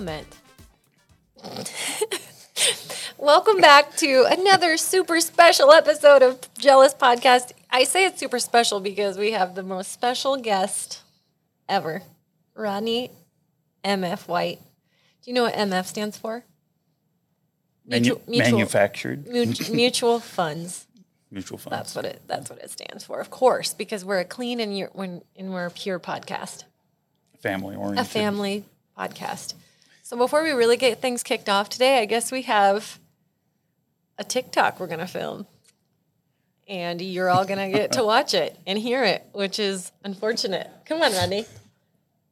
Welcome back to another super special episode of Jealous Podcast. I say it's super special because we have the most special guest ever, Rodney MF White. Do you know what MF stands for? Manu- Mutual- mutual- manufactured Mut- Mutual funds. mutual funds. That's what it. That's what it stands for. Of course, because we're a clean and you're, when and we're a pure podcast, family oriented. a family podcast. So before we really get things kicked off today, I guess we have a TikTok we're gonna film, and you're all gonna get to watch it and hear it, which is unfortunate. Come on, Rodney,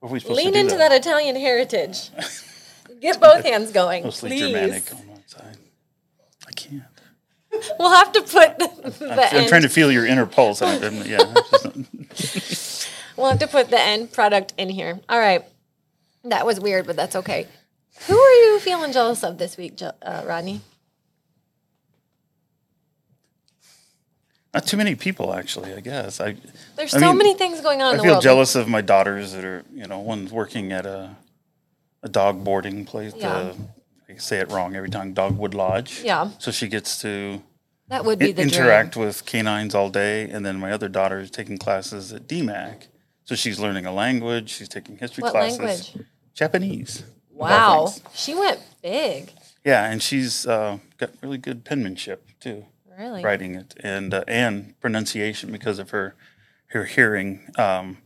What are we supposed lean to do into that Italian heritage. Get both hands going, Mostly please. Germanic on one side. I can't. We'll have to put the, I'm, I'm trying to feel your inner pulse. I, I'm- yeah. We'll have to put the end product in here. All right. That was weird, but that's okay. Who are you feeling jealous of this week, uh, Rodney? Not too many people, actually. I guess. I. There's I so mean, many things going on in I the feel world. jealous of my daughters that are, you know, one's working at a, a dog boarding place. Yeah. Uh, I say it wrong every time. Dogwood Lodge. Yeah. So she gets to That would be the interact with canines all day, and then my other daughter is taking classes at DMACC. So she's learning a language. She's taking history What classes. language? Japanese. Dream. of all Wow. She went big. Yeah, and she's uh, got really good penmanship too, Really? writing it, and uh, and pronunciation because of her her hearing um,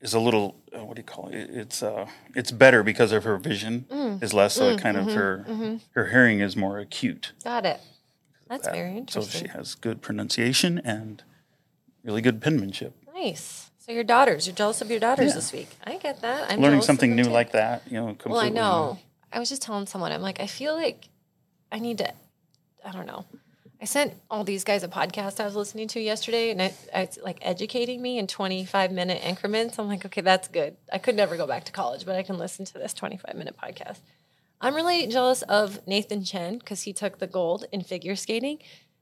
is a little uh, what do you call it? It's uh, it's better because of her vision Mm. is less, so it kind of mm-hmm, her her hearing is more acute. Got it. That's very interesting. So she has good pronunciation and really good penmanship. nice. So your daughters, you're jealous of your daughters Yeah. this week. I get that. I'm Learning something new too. like that, you know, completely. Well, I know. I was just telling someone, I'm like, I feel like I need to, I don't know. I sent all these guys a podcast I was listening to yesterday, and it, it's like educating me in 25 minute increments. I'm like, okay, that's good. I could never go back to college, but I can listen to this 25 minute podcast. I'm really jealous of Nathan Chen because he took the gold in figure skating.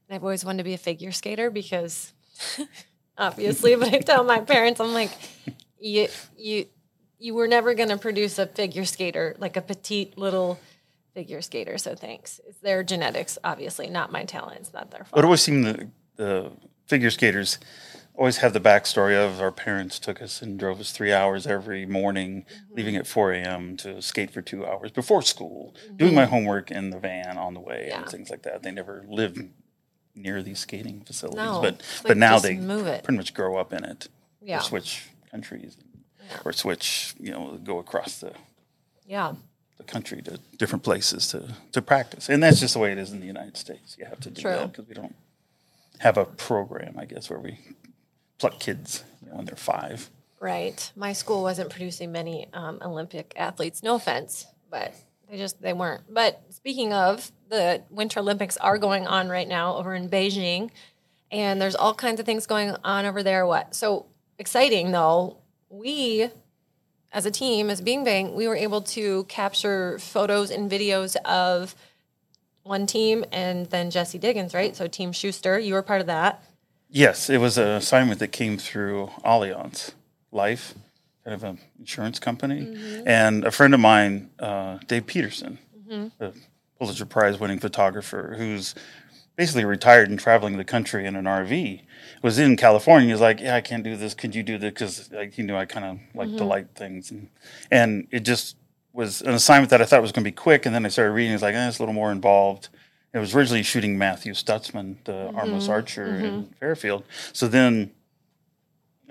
And I've always wanted to be a figure skater because obviously, but I tell my parents, I'm like, you, you, you were never going to produce a figure skater, like a petite little figure skater. So thanks. It's their genetics, obviously, not my talent. It's not their fault. But It always seemed the, the figure skaters always have the backstory of our parents took us and drove us three hours every morning, Mm-hmm. leaving at 4 a.m. to skate for two hours before school, doing my homework in the van on the way and Mm-hmm. Things like that. They never lived near these skating facilities, No, but it's but now they move it. pretty much grow up in it. Yeah. Or switch countries, or switch, you know, go across the Yeah. the country to different places to, to practice. And that's just the way it is in the United States. You have to do True. that because we don't have a program, I guess, where we pluck kids you know, when they're five. Right. My school wasn't producing many um, Olympic athletes. No offense, but they just they weren't. But speaking of, the Winter Olympics are going on right now over in Beijing, and there's all kinds of things going on over there. What so exciting though? We, as a team, as Bing Bang, we were able to capture photos and videos of one team and then Jessie Diggins, right? So Team Shuster, you were part of that. Yes, it was an assignment that came through Allianz Life, kind of an insurance company. Mm-hmm. And a friend of mine, uh, Dave Peterson, a Pulitzer Prize winning photographer who's basically retired and traveling the country in an RV, was in California. He was like, "Yeah, I can't do this. Could you do this?" Because like he knew I kind of like Mm-hmm. to light things, and and it just was an assignment that I thought was going to be quick. And then I started reading. It's like, eh, it's a little more involved. It was originally shooting Matthew Stutzman, the Mm-hmm. armless archer in Fairfield. So then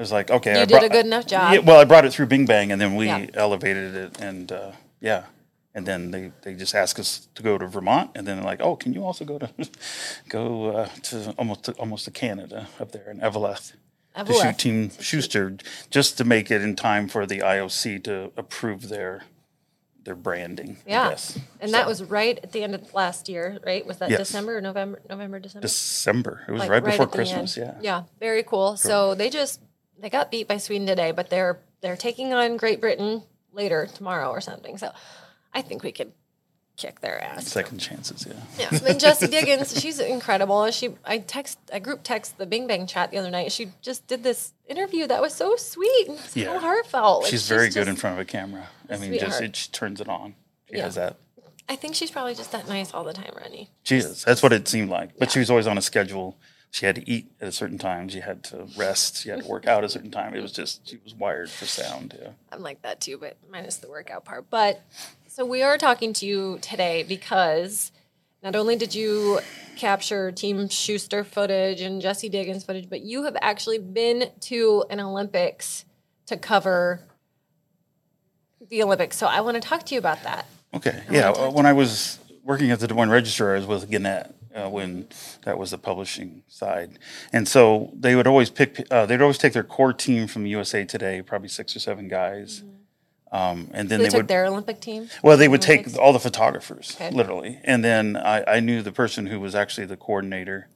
it was like, okay, You I did a good enough job. Yeah, well, I brought it through Bing Bang, and then we Yeah. elevated it, and uh, yeah, and then they, they just asked us to go to Vermont, and then they're like, oh, can you also go to go uh, to almost to, almost to Canada up there in Eveleth to shoot Team Shuster, just to make it in time for the IOC to approve their their branding. I Yeah. guess. And that was right at the end of last year, right? Was that Yes. December or November? November, December? December. It was Like, right before Christmas. Yeah. Yeah. Very cool. So they just they got beat by Sweden today, but they're they're taking on Great Britain later tomorrow or something. So I think we could kick their ass. Second chances. Yeah. Yeah. And Jessie Diggins, she's incredible. She I text I group text the Bing Bang chat the other night. She just did this interview that was so sweet and so Yeah. heartfelt. Like, She's very good in front of a camera. I mean, sweetheart. just it, she turns it on. She Yeah. has that. I think she's probably just that nice all the time, Rennie. She is. That's what it seemed like. But she was always on a schedule. She had to eat at a certain time. She had to rest. She had to work out at a certain time. It was just she was wired for sound. Yeah. I'm like that too, but minus the workout part. But so we are talking to you today because not only did you capture Team Shuster footage and Jessie Diggins footage, but you have actually been to an Olympics to cover the Olympics. So I want to talk to you about that. Okay. Yeah. uh, When I was working at the Des Moines Register, I was with Gannett uh, when that was the publishing side, and so they would always pick. Uh, they'd always take their core team from USA Today, probably six or seven guys, um, and then They, they, took would. their Olympic team. Well, they would Olympics? take all the photographers, Okay. literally, and then I, I knew the person who was actually the coordinator,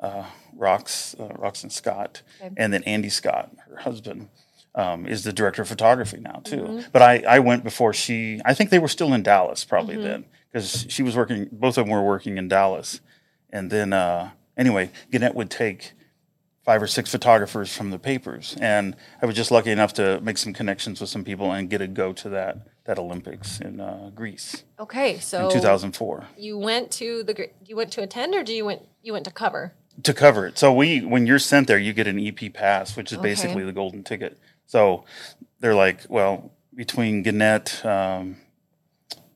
uh, Rox, uh, Roxanne Scott, Okay. and then Andy Scott, her husband, um, is the director of photography now too. Mm-hmm. But I, I went before she. I think they were still in Dallas probably Mm-hmm. then because she was working. Both of them were working in Dallas, and then uh, anyway, Gannett would take five or six photographers from the papers, and I was just lucky enough to make some connections with some people and get a go to that that Olympics in uh, Greece Okay, so in 2004 you went to the you went to attend or do you went you went to cover? to cover it. So we, when you're sent there, you get an EP pass, which is Okay. basically the golden ticket. So they're like, well, between Gannett, um,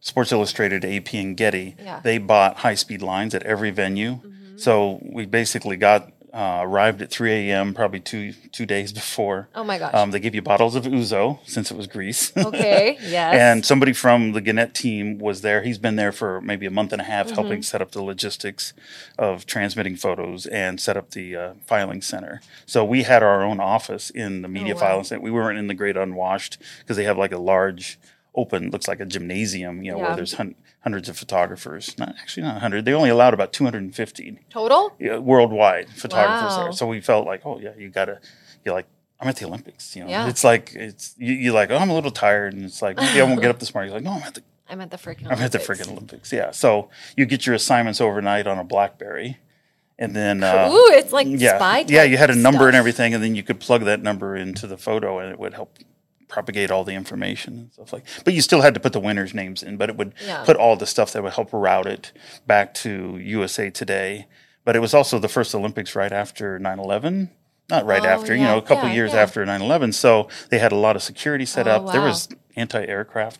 Sports Illustrated, AP, and Getty, Yeah. they bought high speed lines at every venue. Mm-hmm. So we basically got uh, arrived at 3 a.m. probably two two days before. Oh my gosh. Um, they give you bottles of ouzo since it was Greece. okay, yes. And somebody from the Gannett team was there. He's been there for maybe a month and a half, Mm-hmm. helping set up the logistics of transmitting photos and set up the uh, filing center. So we had our own office in the media Oh, wow. filing center. We weren't in the Great Unwashed because they have like a large, open, looks like a gymnasium, you know, Yeah. where there's hun- hundreds of photographers. Not actually not 100. They only allowed about 250 Total? yeah, worldwide photographers Wow. there. So we felt like, oh yeah, you gotta, you're like, I'm at the Olympics. You know, Yeah. it's like it's you, you're like, oh, I'm a little tired, and it's like maybe I won't get up this morning. You're like, no, I'm at the I'm at the freaking I'm at the freaking Olympics. Yeah. So you get your assignments overnight on a BlackBerry, and then uh, Ooh, it's like yeah, spy yeah, you had a number and everything, and then you could plug that number into the photo, and it would help propagate all the information and stuff like. But you still had to put the winners' names in, but it would Yeah. put all the stuff that would help route it back to USA Today. But it was also the first Olympics right after 9/11. Not right Oh, after, you know, a couple yeah, years yeah. after 9/11. So they had a lot of security set Oh, up. There was anti-aircraft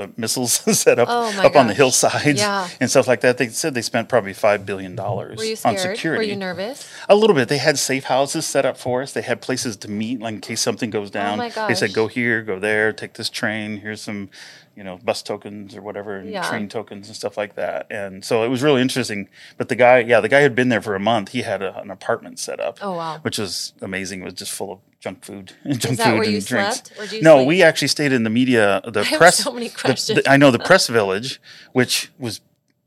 uh, missiles set up Oh, up on the hillsides Yeah. and stuff like that. They said they spent probably five billion dollars on security. Were you nervous? A little bit. They had safe houses set up for us. They had places to meet, like in case something goes down. Oh my They said, "Go here, go there, take this train. Here's some, you know, bus tokens or whatever, and Yeah. train tokens and stuff like that." And so it was really interesting. But the guy, yeah, the guy had been there for a month. He had a, an apartment set up. Oh, wow. Which was amazing. It was just full of junk food, junk food and you drinks. slept, or did you no, sleep? we actually stayed in the media, the have press. so many the- the- I know the press village, which was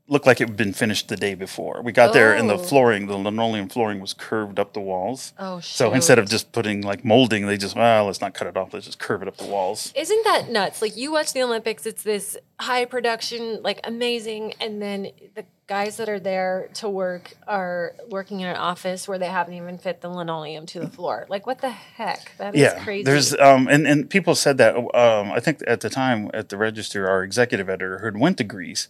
looked like it had been finished the day before. We got there and the Oh. flooring, the linoleum flooring was curved up the walls. Oh, So instead of just putting like molding, they just well, let's not cut it off. Let's just curve it up the walls. Isn't that nuts? Like you watch the Olympics, it's this high production, like amazing, and then the guys that are there to work are working in an office where they haven't even fit the linoleum to the floor. Like what the heck? That is yeah, crazy. there's um, and and people said that. Um, I think at the time at the Register, our executive editor who had went to Greece.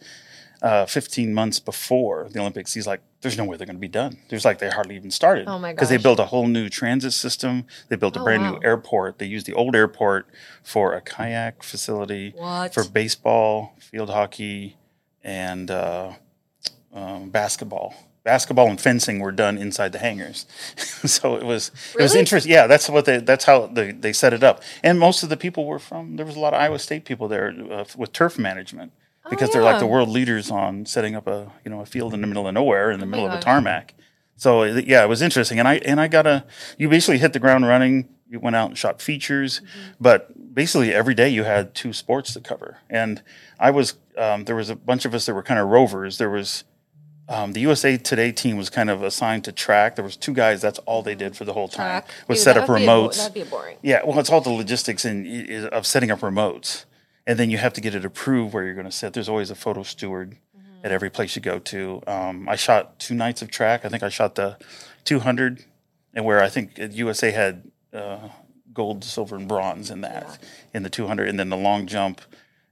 Uh, 15 months before the Olympics, he's like, "There's no way they're going to be done." There's like they hardly even started. Oh my Because they built a whole new transit system. They built a Oh, brand wow. new airport. They used the old airport for a kayak facility, What? for baseball, field hockey, and uh, um, basketball. Basketball and fencing were done inside the hangars, so it was it was interesting. Yeah, that's what they that's how they, they set it up. And most of the people were from. There was a lot of Iowa State people there uh, with turf management because they're like the Oh, world leaders on setting up a you know a field in the middle of nowhere in the middle of a tarmac. So yeah, it was interesting. And I and I got a you basically hit the ground running. You went out and shot features, Mm-hmm. but basically every day you had two sports to cover. And I was um, there was a bunch of us that were kind of rovers. There was um, the USA Today team was kind of assigned to track. There was two guys. That's all they did for the whole time Track. was Dude, set up be a remotes. that'd be boring. Yeah, well, it's all the logistics and of setting up remotes, and then you have to get it approved where you're going to sit. There's always a photo steward Mm-hmm. at every place you go to. Um, I shot two nights of track. I think I shot the 200, and where I think USA had uh, gold, silver, and bronze in that in the 200, and then the long jump,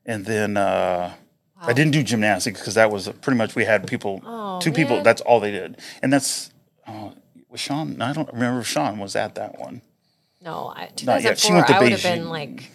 and then uh, I didn't do gymnastics because that was pretty much we had people, Oh, two people. That's all they did, and that's uh, was Shawn. I don't remember if Shawn was at that one. No, I, Not yet. She 2004, went to I would have been like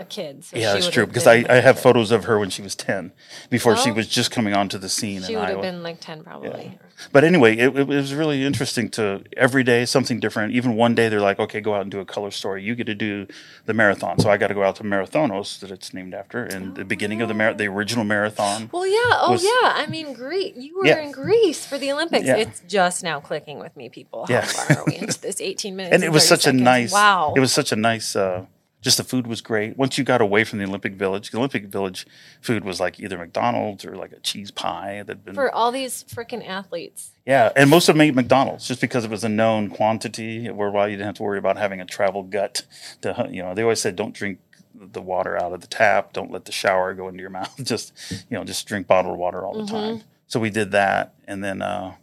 a kid. So Yeah, she that's true because I, I have photos of her when she was ten, before she Oh. was just coming onto the scene She would have been like 10 probably. But anyway, it, it was really interesting to every day something different. Even one day they're like, okay, go out and do a color story. You get to do the marathon. So I got to go out to Marathonas that it's named after, and the beginning of the mar- the original marathon. Well, yeah. Oh, was- yeah. I mean, Greece. You were Yeah. in Greece for the Olympics. Yeah. It's just now clicking with me, people. How Yeah. far are we into this 18 minutes? and it was 30 such a nice Wow. it was such a nice uh just the food was great. Once you got away from the olympic village the olympic village food was like either mcdonald's or like a cheese pie that'd been for all these freaking athletes. yeah and most of them ate mcdonald's just because it was a known quantity Where whereby you didn't have to worry about having a travel gut to you know they always said don't drink the water out of the tap don't let the shower go into your mouth just you know just drink bottled water all the time. So we did that and then uh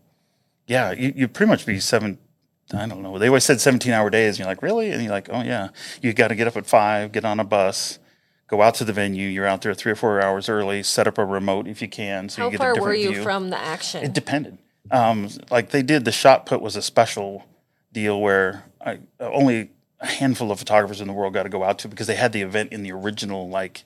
yeah you, you pretty much be seven I don't know. They always said 17 hour days. And you're like, really? And you're like, oh, yeah. You got to get up at five, get on a bus, go out to the venue. You're out there three or four hours early, set up a remote if you can. So How you get a far different were you view. from the action? It depended. Um, like they did, the shot put was a special deal where I, only a handful of photographers in the world got to go out to because they had the event in the original, like,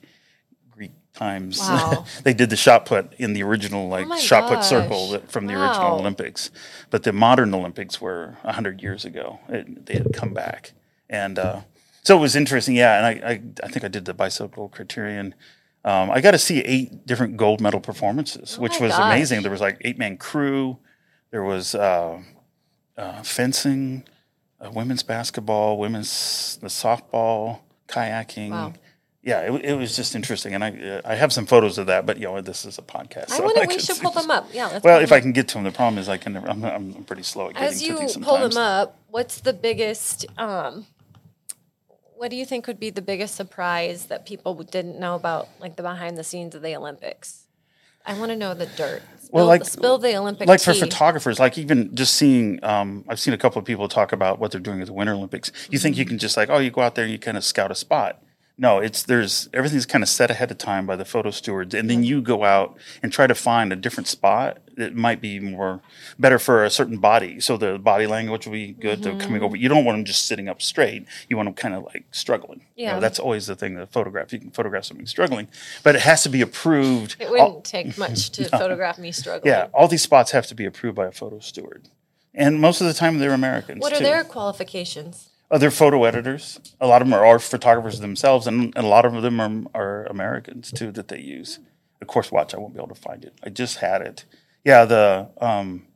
times. Wow. they did the shot put in the original, like, Oh shot put circle that, from the original Olympics. But the modern Olympics were 100 years ago. It, they had come back. And uh, so it was interesting. Yeah. And I, I, I think I did the bicycle criterium. Um, I got to see eight different gold medal performances, which Oh my was gosh. amazing. There was like eight man crew. There was uh, uh, fencing, uh, women's basketball, women's the softball, kayaking. Wow. Yeah, it, it was just interesting, and I uh, I have some photos of that. But you know, this is a podcast. I so want to. We should pull them up. Yeah. Well, if them I can get to them, the problem is I can. never- I'm, I'm pretty slow at getting to. As to you these pull them up, what's the biggest? Um, what do you think would be the biggest surprise that people didn't know about, like the behind the scenes of the Olympics? I want to know the dirt. Spill, Well, like- spill the Olympic like for photographers, like even just seeing, um, I've seen a couple of people talk about what they're doing at the Winter Olympics. You think Mm-hmm. you can just like, oh, you go out there, and you kind of scout a spot. No, it's there's everything's kind of set ahead of time by the photo stewards, and then you go out and try to find a different spot that might be more better for a certain body. So the body language will be good. They're coming Mm-hmm. over. You don't want them just sitting up straight. You want them kind of like struggling. You know, Yeah. that's always the thing. The photograph you can photograph something struggling, but it has to be approved. It wouldn't take much to photograph me struggling. yeah, all these spots have to be approved by a photo steward, and most of the time they're Americans. What are too. their qualifications? They're photo editors. A lot of them are, are photographers themselves, and, and a lot of them are, are Americans too that they use. Of course, watch. I won't be able to find it. I just had it. Yeah, the um,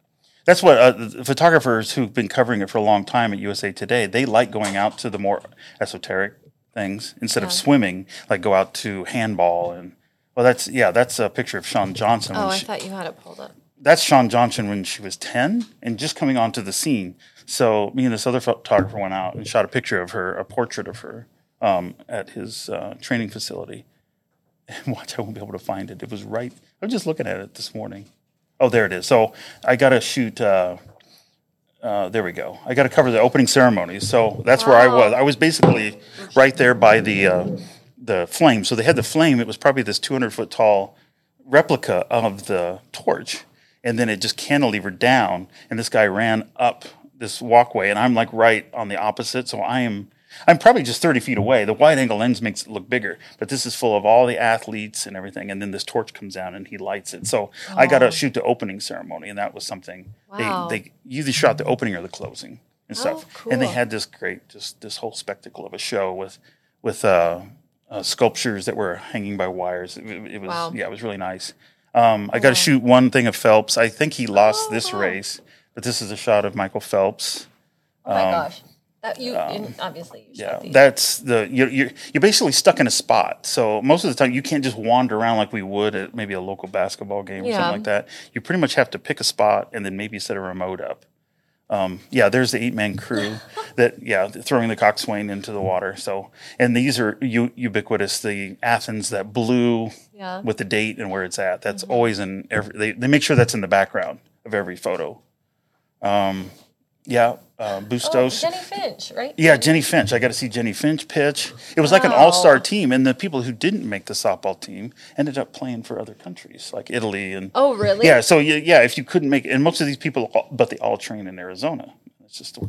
that's what uh, the photographers who've been covering it for a long time at USA Today. They like going out to the more esoteric things instead of swimming. Like go out to handball and. Well, that's yeah. That's a picture of Shawn Johnson. Oh, I she- thought you had it pulled up. that's Shawn Johnson when she was 10 and just coming onto the scene. So me and this other photographer went out and shot a picture of her, a portrait of her um, at his uh, training facility. And watch, I won't be able to find it. It was right. I was just looking at it this morning. Oh, there it is. So I got to shoot. Uh, uh, there we go. I got to cover the opening ceremonies. So that's where I was. I was basically right there by the uh, the flame. So they had the flame. It was probably this 200 foot tall replica of the torch, and then it just cantilevered down. And this guy ran up this walkway, and I'm like right on the opposite. So I am. I'm probably just 30 feet away. The wide angle lens makes it look bigger, but this is full of all the athletes and everything. And then this torch comes down and he lights it. So I got to shoot the opening ceremony, and that was something Wow. they, they either shot the opening or the closing and stuff. Oh, And they had this great, just this whole spectacle of a show with with uh, uh, sculptures that were hanging by wires. It, it was Wow. yeah, it was really nice. Um, I got to shoot one thing of Phelps. I think he lost Oh, this race, but this is a shot of Michael Phelps. Oh my gosh. That you and obviously Um, Yeah, that's the you're, you're you're basically stuck in a spot. So most of the time you can't just wander around like we would at maybe a local basketball game or Yeah. something like that. You pretty much have to pick a spot and then maybe set a remote up. Um, yeah, there's the eight man crew that yeah throwing the coxswain into the water. So and these are u- ubiquitous. The Athens that blue Yeah. with the date and where it's at. That's Mm-hmm. always in every. They, they make sure that's in the background of every photo. Um, Yeah, uh, Oh, Bustos. Jennie Finch, right? Yeah, Jennie Finch. I got to see Jennie Finch pitch. It was like an all-star team, and the people who didn't make the softball team ended up playing for other countries like Italy and. Oh, really? Yeah, so yeah, yeah, if you couldn't make, and most of these people, all- but they all train in Arizona. It's just the,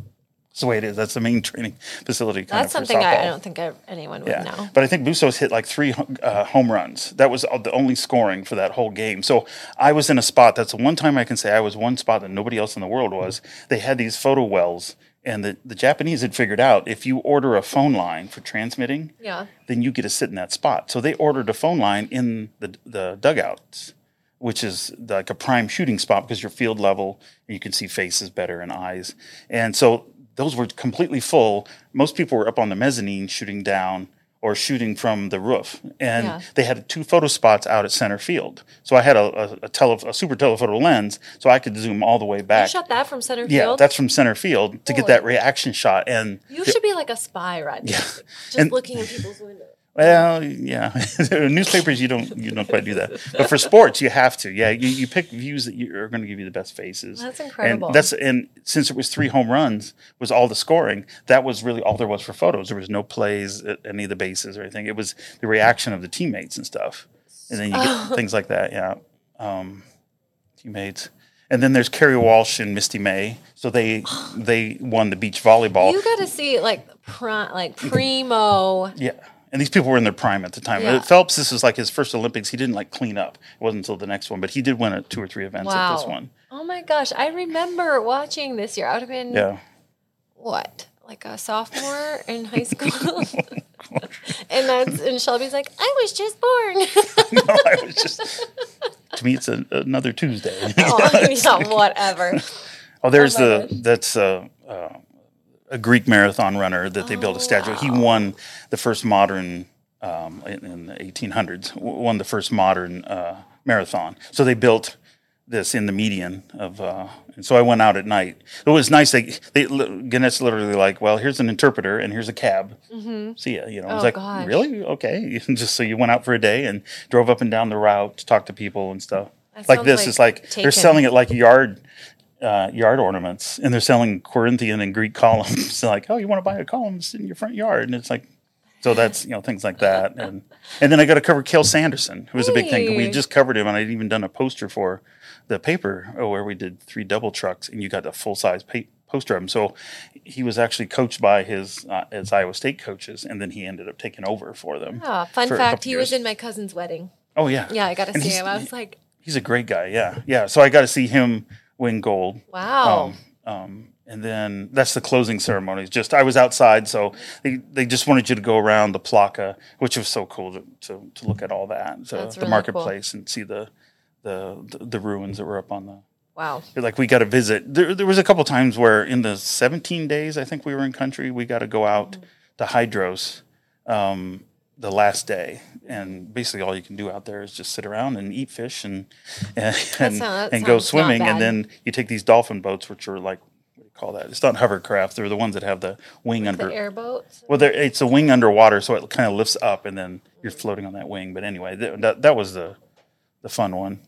it's the way it is. That's the main training facility. Kind That's of something I, I don't think I, anyone would Yeah, know. but I think Bustos hit like three uh, home runs. That was the only scoring for that whole game. So I was in a spot. That's the one time I can say I was one spot that nobody else in the world was. They had these photo wells, and the, the Japanese had figured out if you order a phone line for transmitting, Yeah. then you get to sit in that spot. So they ordered a phone line in the the dugouts, which is like a prime shooting spot because you're field level and you can see faces better and eyes. And so those were completely full. Most people were up on the mezzanine shooting down or shooting from the roof, and Yeah. they had two photo spots out at center field. So I had a a, a, tele, a super telephoto lens, so I could zoom all the way back. You shot that from center field? yeah, that's from center field to get that reaction shot. And you should be like a spy, right Rodney. Just And- looking in people's windows. Well, yeah, newspapers you don't you don't quite do that, but for sports you have to. Yeah, you, you pick views that you are going to give you the best faces. That's incredible. And that's and since it was three home runs was all the scoring. That was really all there was for photos. There was no plays at any of the bases or anything. It was the reaction of the teammates and stuff, and then you get things like that. Yeah, um, teammates. And then there's Kerri Walsh and Misty May. So they they won the beach volleyball. You got to see like pri- like primo. Yeah. And these people were in their prime at the time. Yeah. Phelps, this was like his first Olympics. He didn't like clean up. It wasn't until the next one, but he did win at two or three events at this Wow. one. Oh my gosh, I remember watching this year. I would have been Yeah. what, like a sophomore in high school. and that's and Shelby's like, I was just born. no, I was just, to me, it's a, another Tuesday. oh, yeah, whatever. oh, there's Oh the, gosh. that's uh, uh, a Greek marathon runner that they built a Oh, statue. He won the first modern, um, in, the 1800s, won the first modern uh, marathon. So they built this in the median of, uh, and so I went out at night. It was nice. They, they, Gannett's literally like, well, here's an interpreter and here's a cab. See ya. You know, I was Oh, like, gosh. really? Okay. Just so you went out for a day and drove up and down the route to talk to people and stuff. That like this like is like taken. they're selling it like yard uh, yard ornaments, and they're selling Corinthian and Greek columns. like, oh, you want to buy a column in your front yard, and it's like, so that's you know things like that, and and then I got to cover Cael Sanderson, who was a big thing. We Hey. just covered him, and I'd even done a poster for the paper oh, where we did three double trucks, and you got a full size pa- poster of him. So he was actually coached by his uh, his Iowa State coaches, and then he ended up taking over for them. Ah, fun for fact, he was in my cousin's wedding. Oh yeah, Yeah, I got to see him. I was like, He's a great guy. Yeah, yeah. So I got to see him win gold. wow. Um, um, and then that's the closing ceremony. Just I was outside, so they, they just wanted you to go around the Plaka, which was so cool to, to, to look at all that, so That's the really cool. marketplace, and see the, the the the ruins that were up on the. wow. Like we got to visit. There, there was a couple times where in the 17 days I think we were in country, we got to go out Mm-hmm. to Hydros um, the last day, and basically all you can do out there is just sit around and eat fish and and and, and go swimming, and then you take these dolphin boats, which are like what do you call that? It's not hovercraft; they're the ones that have the wing under. The airboats. well, it's a wing underwater, so it kind of lifts up, and then you're floating on that wing. But anyway, th- that that was the the fun one.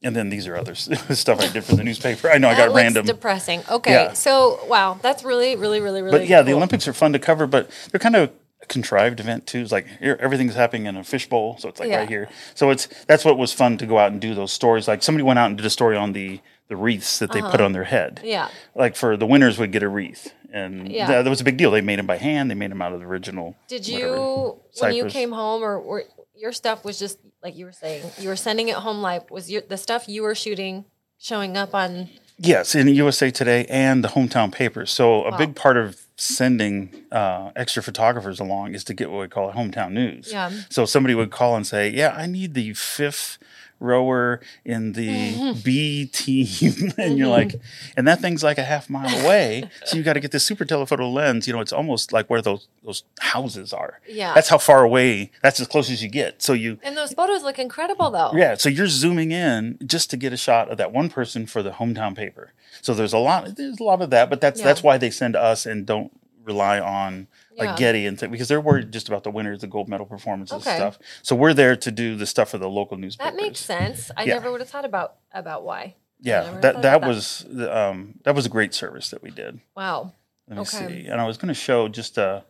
And then these are other stuff I did for the newspaper. I know I got random. depressing. Okay, Yeah. so wow, that's really, really, really, really. But yeah, the. Olympics are fun to cover, but they're kind of contrived event too. It's like here, everything's happening in a fishbowl, so it's like Yeah. right here. So it's that's what was fun to go out and do those stories. Like somebody went out and did a story on the the wreaths that they put on their head. Uh-huh. Yeah. Like for the winners would get a wreath, and Yeah. that, that was a big deal. They made them by hand. They made them out of the original. Did whatever. you when you came home, or were, your stuff was just like you were saying, you were sending it home live? Was your the stuff you were shooting showing up on? Yes, in USA Today and the hometown papers. So a big part of sending uh, extra photographers along is to get what we call hometown news. Yeah. So somebody would call and say, "Yeah, I need the fifth rower in the B team," and you're like, mm-hmm. "And that thing's like a half mile away, so you got to get this super telephoto lens. You know, it's almost like where those those houses are. Yeah. that's how far away. That's as close as you get. So you." And those photos look incredible, though. Yeah, so you're zooming in just to get a shot of that one person for the hometown paper. So there's a lot there's a lot of that, but that's Yeah. that's why they send us and don't rely on like Yeah. Getty and th- because they're worried just about the winners, the gold medal performances Okay. and stuff. So we're there to do the stuff for the local newspapers. That makes sense. I Yeah. never would have thought about about why. Yeah, that that about that. was um, that was a great service that we did. Wow. Let me Okay. see. And I was going to show just a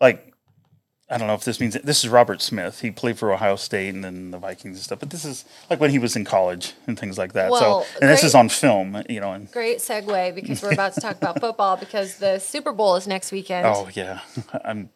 like I don't know if this means this is Robert Smith. He played for Ohio State and then the Vikings and stuff. But this is like when he was in college and things like that. Well, so and this is on film, you know. And Great segue because we're about to talk about football because the Super Bowl is next weekend. oh yeah, I'm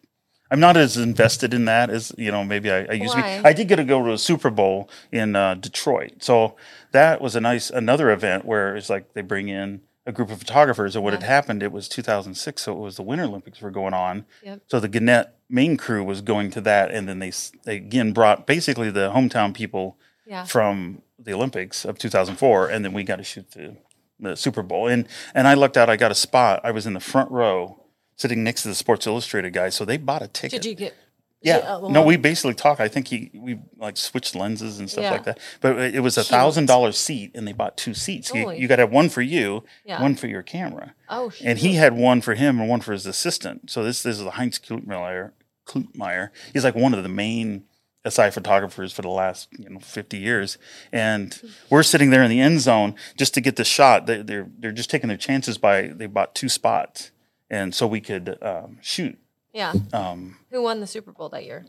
I'm not as invested in that as you know maybe I, I used to Why? be. I did get to go to a Super Bowl in uh, Detroit, so that was a nice another event where it's like they bring in a group of photographers. And what had happened, it was 2006, so it was the Winter Olympics were going on. Yep. So the Gannett main crew was going to that, and then they, they again brought basically the hometown people Yeah. from the Olympics of 2004, and then we got to shoot the, the Super Bowl. And and I looked out, I got a spot. I was in the front row, sitting next to the Sports Illustrated guy. So they bought a ticket. Did you get? Yeah. Yeah, well- no, we basically talked. I think he we like switched lenses and stuff Yeah. like that. But it was a thousand dollar seat, and they bought two seats. You, Holy. you got to have one for you, Yeah. one for your camera. Oh, And he had one for him and one for his assistant. So this, this is Heinz Kluetmeier. Kluetmeier. He's like one of the main SI photographers for the last you know 50 years. And we're sitting there in the end zone just to get the shot. They, they're they're just taking their chances by they bought two spots, and so we could um, shoot. Yeah. Um, Who won the Super Bowl that year?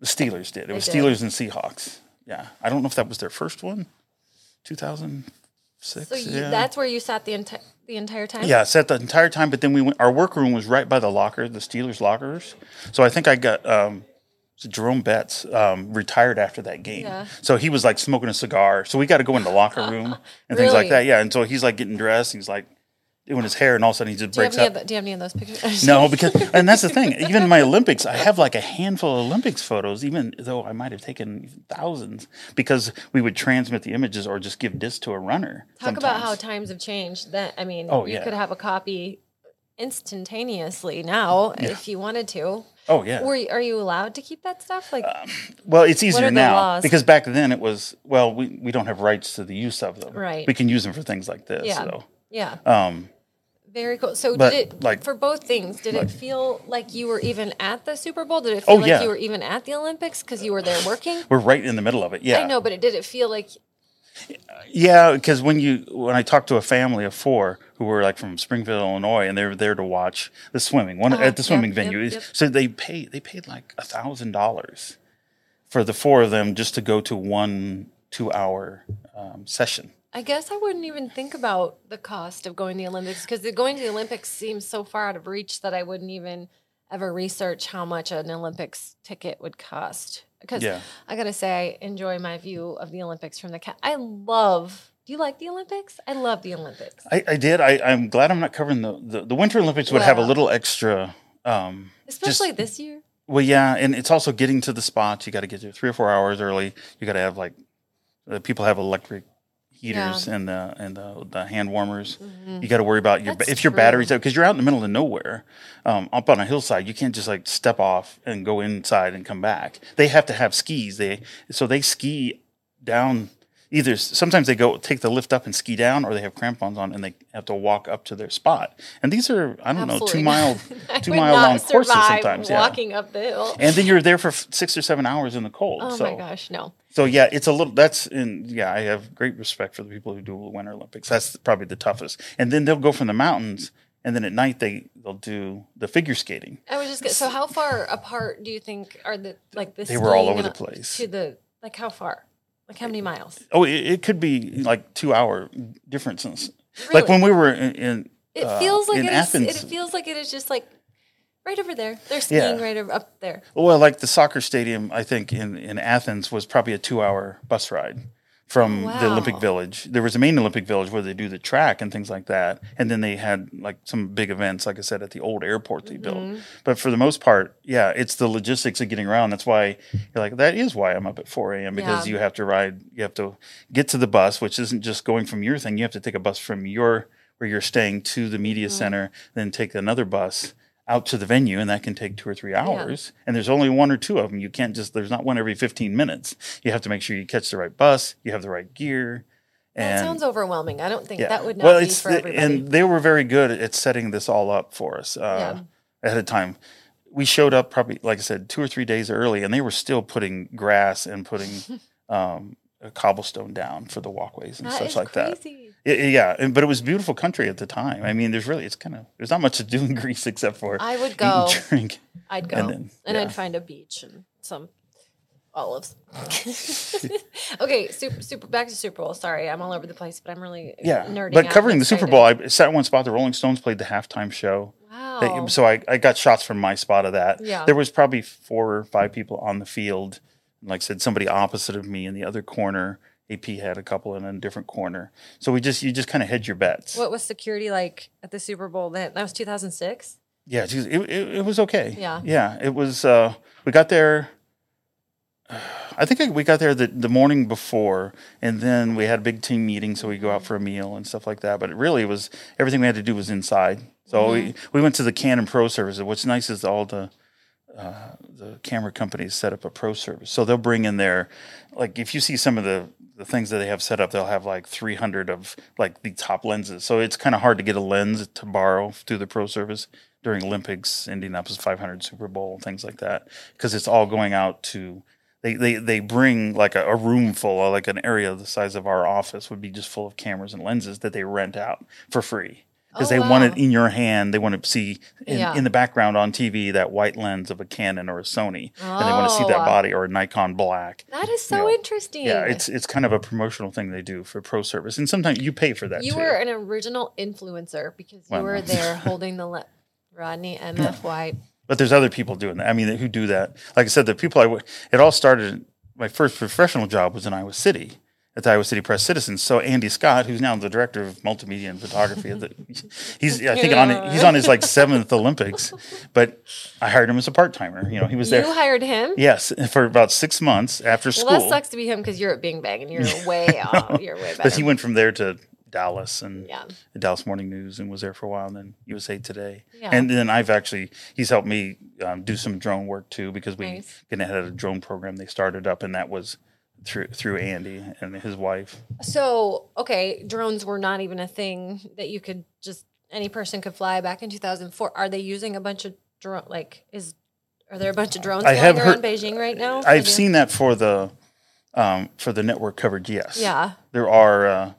the Steelers did. It They was did. Steelers and Seahawks. Yeah, I don't know if that was their first one. 2006. So you, yeah. that's where you sat the entire the entire time. Yeah, sat the entire time. But then we went. Our workroom was right by the locker, the Steelers lockers. So I think I got um, Jerome Bettis um, retired after that game. Yeah. So he was like smoking a cigar. So we got to go in the locker room and things like that. Yeah. And so he's like getting dressed. He's like doing his hair, and all of a sudden he just Do breaks up. do you have any of those pictures? No, because and that's the thing. Even in my Olympics, I have like a handful of Olympics photos, even though I might have taken thousands, because we would transmit the images or just give disc to a runner. Talk about how times have changed. That I mean, Oh, you yeah. could have a copy instantaneously now if you wanted to. Oh yeah. Were you, are you allowed to keep that stuff? Like, um, Well, it's easier now because back then it was well, we, we don't have rights to the use of them. Right. We can use them for things like this. yeah, So, yeah, um, very cool. So but, did it like- for both things? Did it feel like you were even at the Super Bowl? Did it feel Oh, like yeah. you were even at the Olympics because you were there working? we're right in the middle of it. Yeah. I know, but it did it feel like Yeah, because when you when I talked to a family of four who were like from Springfield, Illinois, and they were there to watch the swimming one Uh-huh. at the swimming Yep, yep, venue, yep. so they paid they paid like a thousand dollars for the four of them just to go to one two hour um, session. I guess I wouldn't even think about the cost of going to the Olympics because going to the Olympics seems so far out of reach that I wouldn't even ever research how much an Olympics ticket would cost. Because Yeah. I gotta say, I enjoy my view of the Olympics from the cat. I love. Do you like the Olympics? I love the Olympics. I, I did. I, I'm glad I'm not covering the the, the Winter Olympics would have a little extra. Um, Especially just, this year. well, yeah, and it's also getting to the spots. You got to get there three or four hours early. You got to have like people have electric heaters and the and the, the hand warmers. You got to worry about your Mm-hmm. That's if your true. batteries out because you're out in the middle of nowhere, um, up on a hillside. You can't just like step off and go inside and come back. They have to have skis. They so they ski down. Either sometimes they go take the lift up and ski down, or they have crampons on and they have to walk up to their spot. And these are I don't know two Absolutely mile two mile long courses sometimes. Yeah. walking up the hill. And then you're there for f- six or seven hours in the cold. Oh so. my gosh, no. So yeah, it's a little. That's in. Yeah, I have great respect for the people who do the Winter Olympics. That's probably the toughest. And then they'll go from the mountains, and then at night they they'll do the figure skating. I was just gonna, so how far apart do you think are the like the They were all over the place. to the like how far like how many miles Oh, it, it could be like two hour differences. Really? Like when we were in, in it uh, feels like in it is, Athens. it feels like it is just like right over there they're skiing Yeah. right over, up there Well, like the soccer stadium, I think in, in Athens was probably a two hour bus ride from the Olympic Village. There was a main Olympic Village where they do the track and things like that. And then they had like some big events, like I said, at the old airport they Mm-hmm. built. But for the most part, yeah, it's the logistics of getting around. That's why you're like, that is why I'm up at 4 a.m. because Yeah. you have to ride, you have to get to the bus, which isn't just going from your thing. You have to take a bus from your, where you're staying to the media Mm-hmm. center, then take another bus out to the venue and that can take two or three hours. And there's only one or two of them you can't just there's not one every 15 minutes. You have to make sure you catch the right bus you have the right gear that and sounds overwhelming. I don't think yeah. that would not well be it's for the- everybody. and they were very good at setting this all up for us uh, ahead of time. We showed up probably like i said two or three days early and they were still putting grass and putting um, a cobblestone down for the walkways and That such is like that. crazy. Yeah, yeah, yeah, but it was beautiful country at the time. I mean, there's really it's kind of there's not much to do in Greece except for I would go. and drink. I'd go. And And, yeah. I'd find a beach and some olives. okay, super, super. Back to Super Bowl. Sorry, I'm all over the place, but I'm really Yeah, nerding but covering the Super. Bowl, I sat in one spot. The Rolling Stones played the halftime show. Wow. They- So I, I got shots from my spot of that. Yeah. There was probably four or five people on the field. Like I said, somebody opposite of me in the other corner. AP had a couple in a different corner. So we just you just kind of hedge your bets. what was security like at the Super Bowl? That that was 2006. Yeah, it, it, it was okay. Yeah. Yeah, it was. Uh, we got there. I think we got there the, the morning before, and then we had a big team meeting, so we go out for a meal and stuff like that. But it really was everything we had to do was inside. So we, we went to the Canon Pro service. What's nice is all the uh, the camera companies set up a pro service, so they'll bring in their like if you see some of the the things that they have set up, they'll have like 300 of like the top lenses. So it's kind of hard to get a lens to borrow through the pro service during Olympics, Indianapolis 500 Super Bowl, things like that, because it's all going out to. They, they, they bring like a, a room full, of like an area the size of our office would be just full of cameras and lenses that they rent out for free because Oh, they want it in your hand. They want to see in, Yeah. in the background on TV that white lens of a Canon or a Sony, and they want to see Oh. that body or a Nikon Black. That is so Yeah. interesting. Yeah, it's it's kind of a promotional thing they do for pro service, and sometimes you pay for that you too. were an original influencer because you Well, were there holding the le- Rodney MF White. but there's other people doing that. I mean, who do that? Like I said, the people I w- it all started. My first professional job was in Iowa City at the Iowa City Press Citizen. So Andy Scott, who's now the director of multimedia and photography, the, he's I think on he's on his like seventh Olympics, but I hired him as a part timer. You know, he was there. You hired him. Yes, for about six months after school. Well, that sucks to be him because you're at Bing Bang and you're way off. You're way better. But he went from there to Dallas and Yeah. the Dallas Morning News and was there for a while, and then USA Today. Yeah. And then I've actually he's helped me um, do some drone work too because we Nice. kind of had a drone program they started up, and that was through through Andy and his wife. So, okay, drones were not even a thing that you could just any person could fly back in 2004. Are they using a bunch of drone like is are there a bunch of drones I have around heard- Beijing right now? I've seen that for the um, for the network coverage. Yes. Yeah. There are. Uh,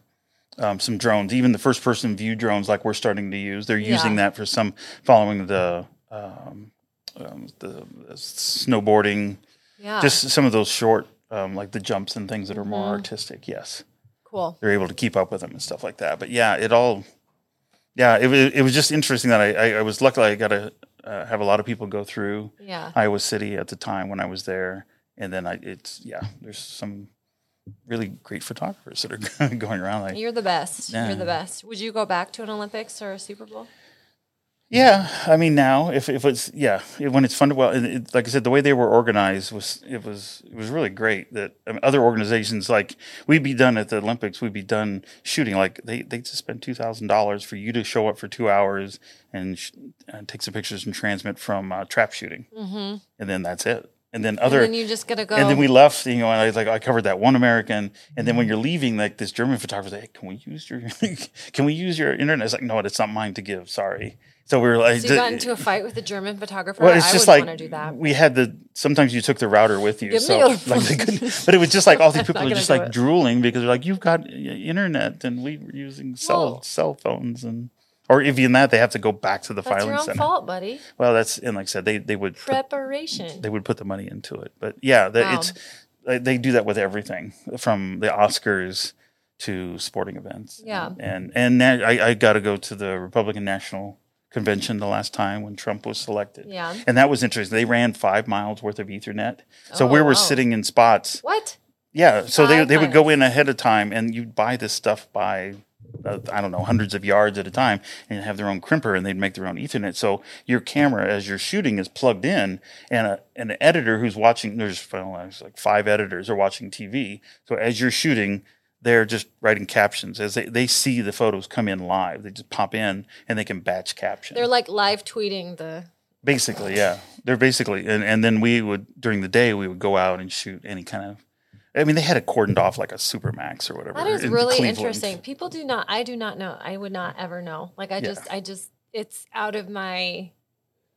um, some drones, even the first person view drones, like we're starting to use, they're using Yeah. that for some following the um, um, the snowboarding, Yeah. just some of those short, um, like the jumps and things that are more Mhm. artistic. Yes, cool. they're able to keep up with them and stuff like that. But yeah, it all, yeah, it was it was just interesting that I I, I was lucky I got to uh, have a lot of people go through Yeah. Iowa City at the time when I was there, and then I it's yeah, there's some really great photographers that are going around. Like, You're the best. Yeah. You're the best. Would you go back to an Olympics or a Super Bowl? Yeah, I mean now if if it's yeah it- when it's funded well, and it, like I said, the way they were organized was it was it was really great. That I mean, other organizations like we'd be done at the Olympics, we'd be done shooting. Like they they just spend two thousand dollars for you to show up for two hours and, sh- and take some pictures and transmit from uh, trap shooting, Mm-hmm. and then that's it. And then other, And then you just gotta go. and then we left, you know, and I was like, I covered that one American. And then when you're leaving, like this German photographer, like, hey, can we use your, can we use your internet? It's like, no, it's not mine to give. Sorry. So we were like, so you got into a fight with a German photographer. well, it's I just like want to do that. we had the. Sometimes you took the router with you, Give so like they couldn't. But it was just like all these people are just like it. drooling because they're like, you've got uh, internet, and we were using cell cell phones, and or even that they have to go back to the That's filing your own center. fault, buddy. Well, that's and like I said, they they would put Preparation. they would put the money into it. But yeah, the, Wow. it's they, they do that with everything from the Oscars to sporting events. Yeah. and and na- I, I got to go to the Republican National Convention the last time when Trump was selected. Yeah. and that was interesting. They ran five miles worth of Ethernet, so Oh, we were wow. sitting in spots. What? Yeah, so they Five they would go in ahead of time, and you'd buy this stuff by. Uh, I don't know, hundreds of yards at a time, and have their own crimper, and they'd make their own Ethernet. So your camera, as you're shooting, is plugged in, and a, an editor who's watching. There's, well, there's like five editors are watching TV. So as you're shooting, they're just writing captions as they, they see the photos come in live. They just pop in, and they can batch caption. They're like live tweeting the. Basically, yeah. They're basically, and, and then we would, during the day, we would go out and shoot any kind of, I mean, they had it cordoned off like a Supermax or whatever. That is in really Cleveland. interesting. People do not. I do not know. I would not ever know. Like I Yeah. just. I just. It's out of my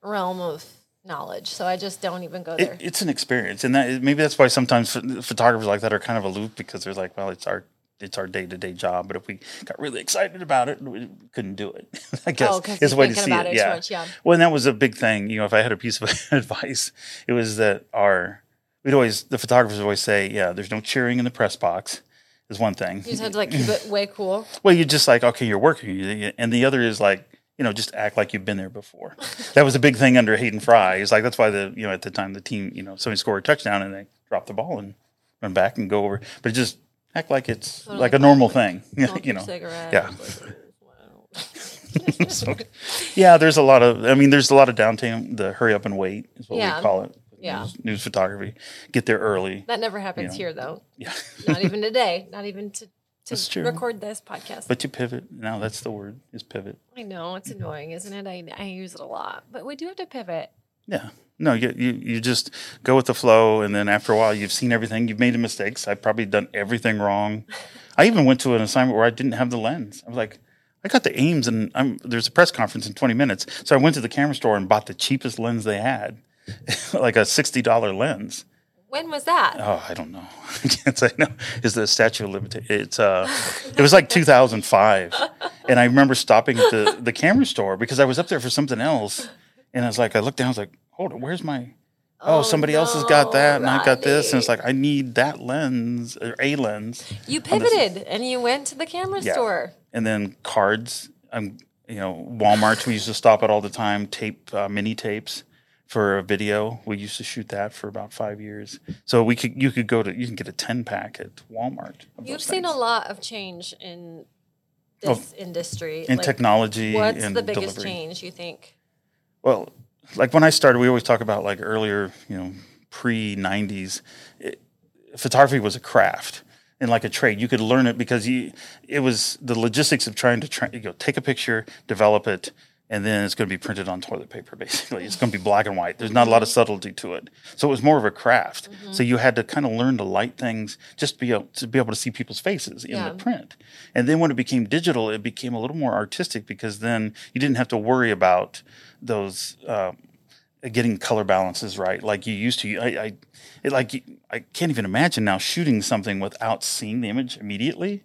realm of knowledge, so I just don't even go It, there. it's an experience, and that maybe that's why sometimes ph- photographers like that are kind of aloof because they're like, well, it's our it's our day to day job, but if we got really excited about it, we couldn't do it. I oh, guess Oh, is the way to see it. it yeah. much, yeah. Well, and that was a big thing. You know, if I had a piece of advice, it was that our we'd always the photographers would always say, yeah, there's no cheering in the press box. Is one thing. you just have to like keep it way cool. Well, you're just like, okay, you're working. And the other is like, you know, just act like you've been there before. that was a big thing under Hayden Fry. It's like, that's why the, you know, at the time the team, you know, somebody scored a touchdown and they drop the ball and run back and go over. But it just act like it's like a normal thing, you know. Yeah. So, yeah, there's a lot of, I mean, there's a lot of downtime, the hurry up and wait is what Yeah. we call it. Yeah. News, news photography. Get there early. That never happens know. here though. Yeah. Not even today. Not even to to true. record this podcast. But you pivot. Now that's the word is pivot. I know it's annoying, isn't it? I I use it a lot, but we do have to pivot. Yeah. No, you, you you just go with the flow, and then after a while, you've seen everything. You've made the mistakes. I've probably done everything wrong. I even went to an assignment where I didn't have the lens. I was like, I got the Ames, and I'm there's a press conference in 20 minutes, so I went to the camera store and bought the cheapest lens they had, like a sixty dollar lens. When was that? Oh, I don't know. I can't say no. Is the statute of limitation? It's uh, it was like 2005, and I remember stopping at the the camera store because I was up there for something else, and I was like, I looked down, I was like, hold on, where's my? Oh, Oh, somebody else has got that, and no, I got this, and it's like I need that lens or a lens, You pivoted and you went to the camera Yeah. store. and then cards. I'm you know Walmart we used to stop at all the time. Tape uh, mini tapes for a video. We used to shoot that for about five years. So we could you could go to you can get a ten pack at Walmart. You've seen a lot of change in this industry. in Like, technology What's the biggest delivery. change you think? Well, like when I started, we always talk about like earlier, you know, pre '90s, photography was a craft and like a trade. You could learn it because you, it was the logistics of trying to try, you know, take a picture, develop it, and then it's going to be printed on toilet paper. Basically, it's going to be black and white. There's not a lot of subtlety to it, so it was more of a craft. So you had to kind of learn to light things just to be able to be able to see people's faces in Yeah. the print. And then when it became digital, it became a little more artistic because then you didn't have to worry about those uh, getting color balances right like you used to. I, I it like I can't even imagine now shooting something without seeing the image immediately.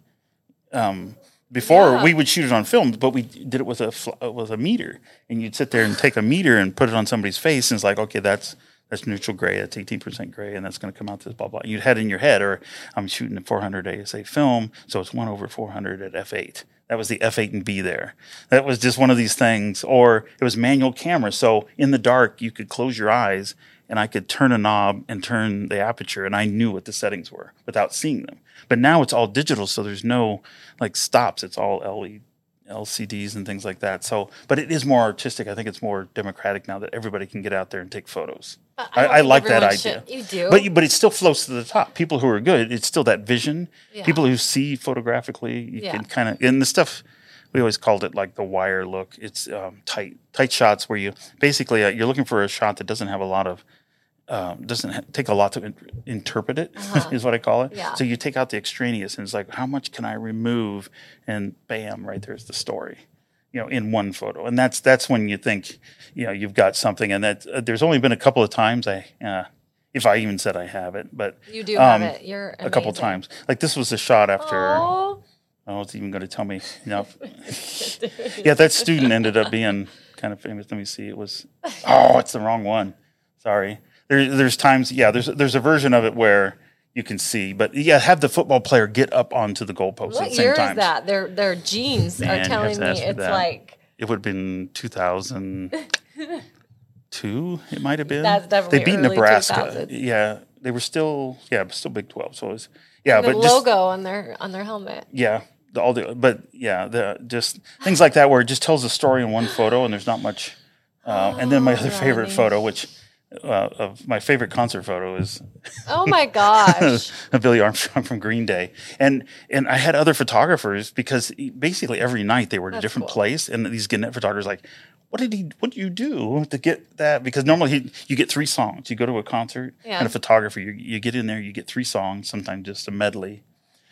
Um, before Yeah. we would shoot it on film, but we did it with a uh, with a meter, and you'd sit there and take a meter and put it on somebody's face, and it's like, okay, that's that's neutral gray, that's eighteen percent gray, and that's going to come out this blah blah. You'd had in your head, or I'm shooting a 400 ASA film, so it's one over 400 at f8. That was the f8 and B there. That was just one of these things, or it was manual camera, so in the dark you could close your eyes, and I could turn a knob and turn the aperture, and I knew what the settings were without seeing them. But now it's all digital, so there's no like stops. It's all LED, LCDs and things like that. So, but it is more artistic. I think it's more democratic now that everybody can get out there and take photos. I, don't I, like that idea. should- You do, But you, but it still floats to the top. People who are good, it's still that vision. Yeah. People who see photographically, you Yeah. can kind of and the stuff. We always called it like the wire look. It's um, tight, tight shots where you basically uh, you're looking for a shot that doesn't have a lot of, um, doesn't ha- take a lot to in- interpret it. Is what I call it. Uh-huh. Yeah. So you take out the extraneous, and it's like how much can I remove? And bam, right there's the story you know, in one photo, and that's that's when you think, you know, you've got something. And that uh, there's only been a couple of times I, uh, if I even said I have it, but you do have um, it. You're a couple amazing. times. Like this was a shot after. Oh, Oh, it's even going to tell me. No. yeah, that student ended up being kind of famous. Let me see. It was. Oh, it's the wrong one. Sorry. There, there's times. Yeah, there's there's a version of it where you can see, but yeah, have the football player get up onto the goalpost at the same year time. is that? Their their genes Man, are telling me it's that. like It would have been 2002. It might have been. That's definitely They beat early Nebraska. 2000s. Yeah, they were still. Yeah, still Big 12. So it was. Yeah, the but just logo on their on their helmet. yeah, the, all the but yeah, the just things like that where it just tells a story in one photo and there's not much. Uh, and then my other favorite Rodney. photo, which uh, of my favorite concert photo is Oh my gosh. Billie Armstrong from Green Day, and and I had other photographers because basically every night they were at a different cool. place, and these Gannett photographers like, what did he? What do you do to get that? Because normally he, you get three songs. You go to a concert Yeah. and a photographer, you, you get in there, you get three songs, sometimes just a medley,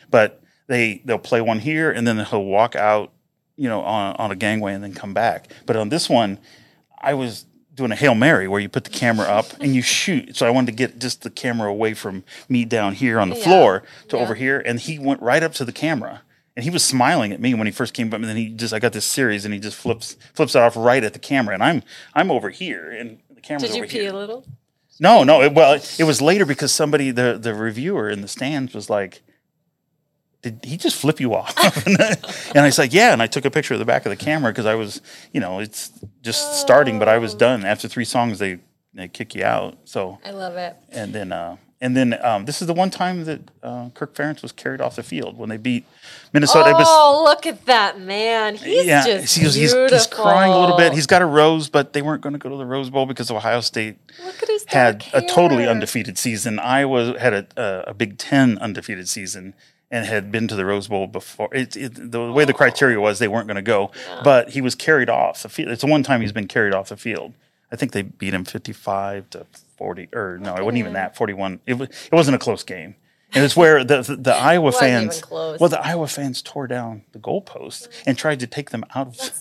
but they they'll play one here and then he'll walk out, you know, on on a gangway and then come back. But on this one, I was doing a hail mary where you put the camera up and you shoot. So I wanted to get just the camera away from me down here on the Yeah. floor to Yeah. over here, and he went right up to the camera. And he was smiling at me when he first came up, and then he just I got this series, and he just flips flips it off right at the camera, and I'm I'm over here, and the camera's Did you over pee here. a little? No, no. It, well, it was later because somebody, the the reviewer in the stands, was like, "Did he just flip you off?" and I said, "Yeah." And I took a picture of the back of the camera because I was, you know, it's just starting, but I was done after three songs. They they kick you out. So I love it. and then uh, and then um, this is the one time that uh, Kirk Ferentz was carried off the field when they beat Minnesota. It was- oh, look at that man! He's yeah, just he's, he's, he's crying a little bit. He's got a rose, but they weren't going to go to the Rose Bowl because Ohio State look at his had a totally undefeated season. Iowa had a, a, a Big Ten undefeated season and had been to the Rose Bowl before. It, it, the way the criteria was, they weren't going to go, but he was carried off the field. It's the one time he's been carried off the field. I think they beat him fifty-five to forty, or no, it wasn't even that. Forty-one. It was. It wasn't a close game. It was where the the, the Iowa fans. Well, the Iowa fans tore down the goalpost and tried to take them out of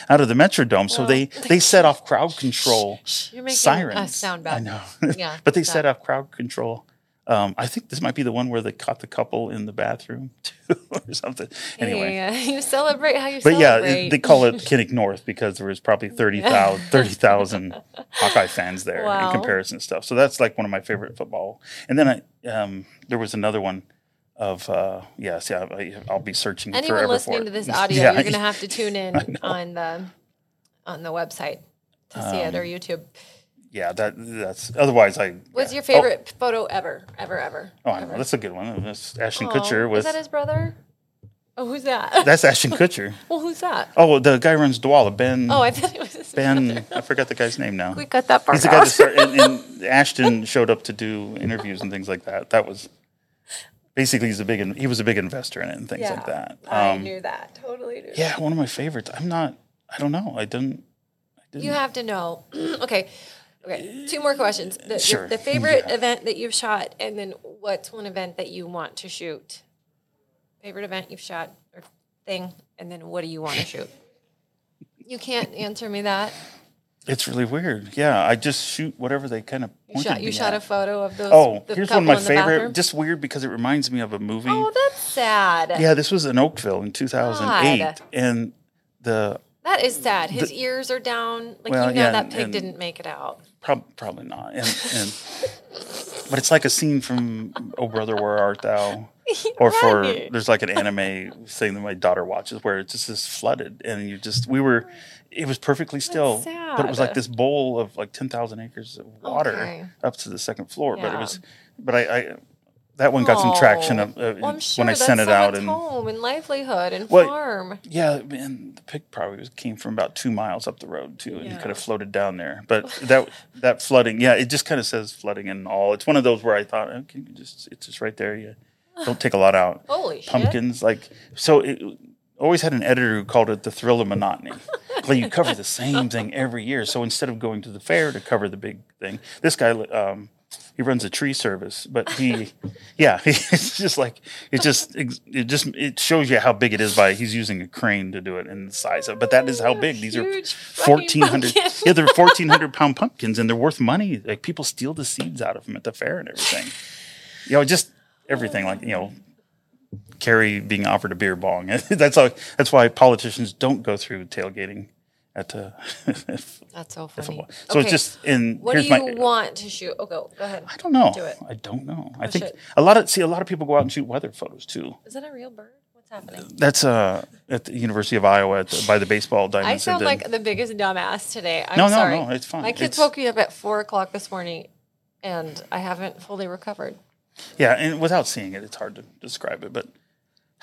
out of the Metrodome. so they they set off crowd control You're making sirens. us sound bad. I know. Yeah, but they set off crowd control. Um, I think this might be the one where they caught the couple in the bathroom too, or something. Anyway, Yeah, you celebrate how you celebrate. but yeah, celebrate. it, they call it Kinnick North because there was probably 30,000 30,000 Hawkeye fans there Wow. in comparison to stuff. So that's like one of my favorite football. And then I, um, there was another one of uh, yes, yeah, I, I'll be searching Anyone listening for to this audio, Yeah, you're gonna have to tune in on the on the website to see it or YouTube. Yeah, that that's otherwise I. What's yeah. your favorite photo ever, ever, ever? Oh, oh, I know that's a good one. That's Ashton Oh, Kutcher is that his brother? Oh, who's that? that's Ashton Kutcher. well, who's that? Oh, the guy runs Dwolla, Ben. Oh, I thought it was his Ben, I forgot the guy's name now. We cut that part He's the guy that started, and, and Ashton showed up to do interviews and things like that. That was basically he's a big he was a big investor in it and things yeah, like that. I Um, knew that. Totally knew. yeah, one of my favorites. I'm not. I don't know. I didn't. I didn't You have to know. okay. Okay. Two more questions. The, the- Sure. the favorite Yeah. event that you've shot, and then what's one event that you want to shoot? Favorite event you've shot or thing, and then what do you want to shoot? You can't answer me that. It's really weird. Yeah, I just shoot whatever they kind of. You shot. You shot a photo of those. Oh, the here's one of my favorite. Just weird because it reminds me of a movie. Oh, that's sad. yeah, this was in Oakville in 2008, God. and the That is sad. His ears are down. Like Well, you know yeah, that pig and- didn't make it out. Prob- probably not. And, and but it's like a scene from Oh Brother Where Art Thou, or for Right. there's like an anime thing that my daughter watches where it's just this flooded, and you just we were, it was perfectly still, but it was like this bowl of like ten thousand acres of water Okay. up to the second floor. But it was, but I. I that one got some traction Oh. of, uh, Well, sure when I sent it out, and home and livelihood and Well, farm. yeah, and the pig probably was, came from about two miles up the road too, and Yeah. could have floated down there. But that that flooding, yeah, it just kind of says flooding and all. It's one of those where I thought, okay, just it's just right there. You don't take a lot out. Holy shit. Pumpkins, like so. It always had an editor who called it the thrill of monotony. like you cover the same thing every year. So instead of going to the fair to cover the big thing, this guy. Um, he runs a tree service, but he, yeah, it's just like it just it just it shows you how big it is by he's using a crane to do it and the size of. But that is how big these are. Huge fucking Fourteen hundred, yeah, they're fourteen hundred pound pumpkins, and they're worth money. Like people steal the seeds out of them at the fair and everything. You know, just everything. Like you know, Carrie being offered a beer bong. that's how. That's why politicians don't go through tailgating at uh, That's so funny. So it's just in. What do you my, want to shoot? Oh, go go ahead. I don't know. Do it. I don't know. I Oh, think shit. a lot of see a lot of people go out and shoot weather photos too. Is that a real bird? What's happening? That's uh at the University of Iowa the, by the baseball diamond. I sound like the biggest dumbass today. I'm No, no, sorry. no, it's fine. My kids It's- woke me up at four o'clock this morning, and I haven't fully recovered. yeah, and without seeing it, it's hard to describe it. But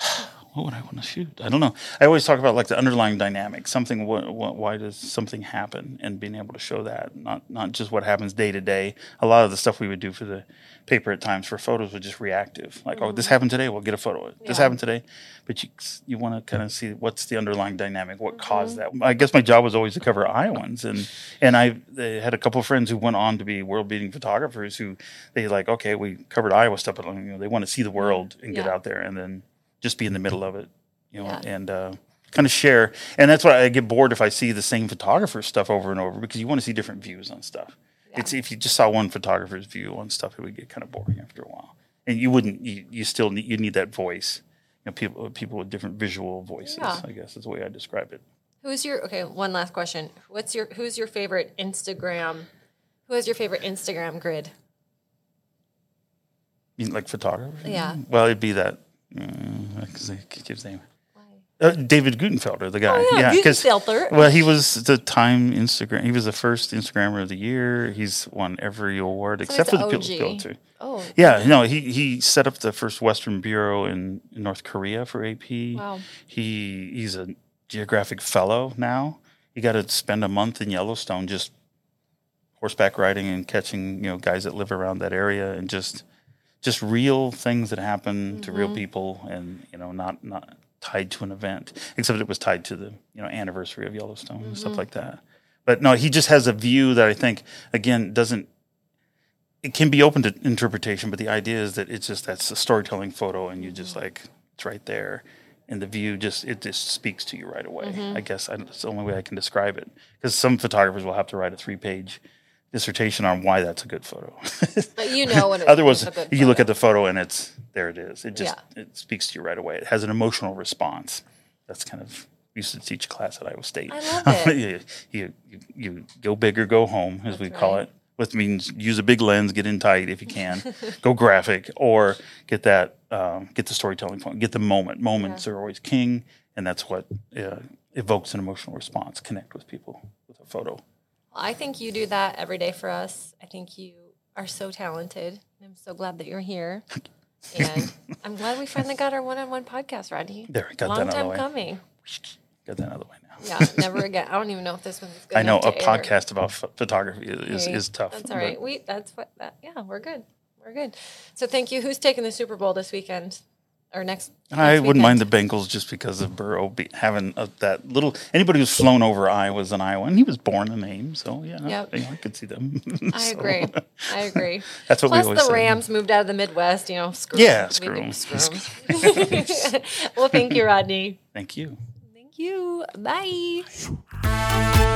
what would I want to shoot? I don't know. I always talk about like the underlying dynamic. Something. Wh- wh- why does something happen? And being able to show that, not not just what happens day to day. A lot of the stuff we would do for the paper at times for photos was just reactive. Like, oh, this mm-hmm. happened today. We'll get a photo. of it. This happened today. But you you want to kind of see what's the underlying dynamic, what caused mm-hmm. that. I guess my job was always to cover Iowans, and and I had a couple of friends who went on to be world beating photographers who they like okay we covered Iowa stuff, but you know they want to see the world mm-hmm. and get out there and then just be in the middle of it, you know. Yeah. And uh, kind of share. And that's why I get bored if I see the same photographer's stuff over and over because you want to see different views on stuff. It's if you just saw one photographer's view on stuff, it would get kind of boring after a while. And you wouldn't. You, you still need you need that voice. You know, people people with different visual voices. Yeah. I guess is the way I describe it. Who's your okay? One last question. What's your who's your favorite Instagram? Who has your favorite Instagram grid? You mean like photographer? Yeah. Well, it'd be that. Uh, I can't his name. Uh, David Guttenfelder, the guy. Oh, yeah, because Guttenfelder. well, he was the Time Instagram. He was the first Instagrammer of the year. He's won every award except for the. OG. Pulitzer. Oh, Yeah, no, he he set up the first Western bureau in, in North Korea for AP. Wow. He he's a geographic fellow now. He got to spend a month in Yellowstone just horseback riding and catching you know guys that live around that area and just just real things that happen to real mm-hmm. people and you know not not tied to an event except it was tied to the you know anniversary of Yellowstone and stuff mm-hmm. like that. But no, he just has a view that I think again doesn't it can be open to interpretation, but the idea is that it's just that's a storytelling photo, and you just mm-hmm. like it's right there, and the view just it just speaks to you right away. I guess I, that's the only way I can describe it. Because some photographers will have to write a three-page dissertation on why that's a good photo. but you know when it, Otherwise, it's a good you look at the photo and it's there. It is. It just Yeah. it speaks to you right away. It has an emotional response. That's kind of we used to teach a class at Iowa State. I love it. you, you, you, go big or go home, as we call right. it. Which means use a big lens, get in tight if you can, go graphic, or get that um, get the storytelling point, get the moment. Moments are always king, and that's what uh, evokes an emotional response. Connect with people with a photo. I think you do that every day for us. I think you are so talented. I'm so glad that you're here. And I'm glad we finally got our one-on-one podcast, Rodney. There, we got that Long out of the time way. coming. Get that out of the way now. Yeah, never again. I don't even know if this one's good. I know a podcast about ph- photography is, Hey, is tough. That's all right. We that's what that yeah, we're good. We're good. So thank you. Who's taking the Super Bowl this weekend? Or next, I wouldn't mind the? Bengals just because of Burrow be, having a, that little. Anybody who's flown over Iowa's an Iowa, and he was born in Ames, so yeah, Yep. you know, I could see them. I So, agree. I agree. That's what we Plus always the say. Rams moved out of the Midwest, you know, screw Yeah, screw We 'em. can screw 'em. well, thank you, Rodney. Thank you. Thank you. Bye.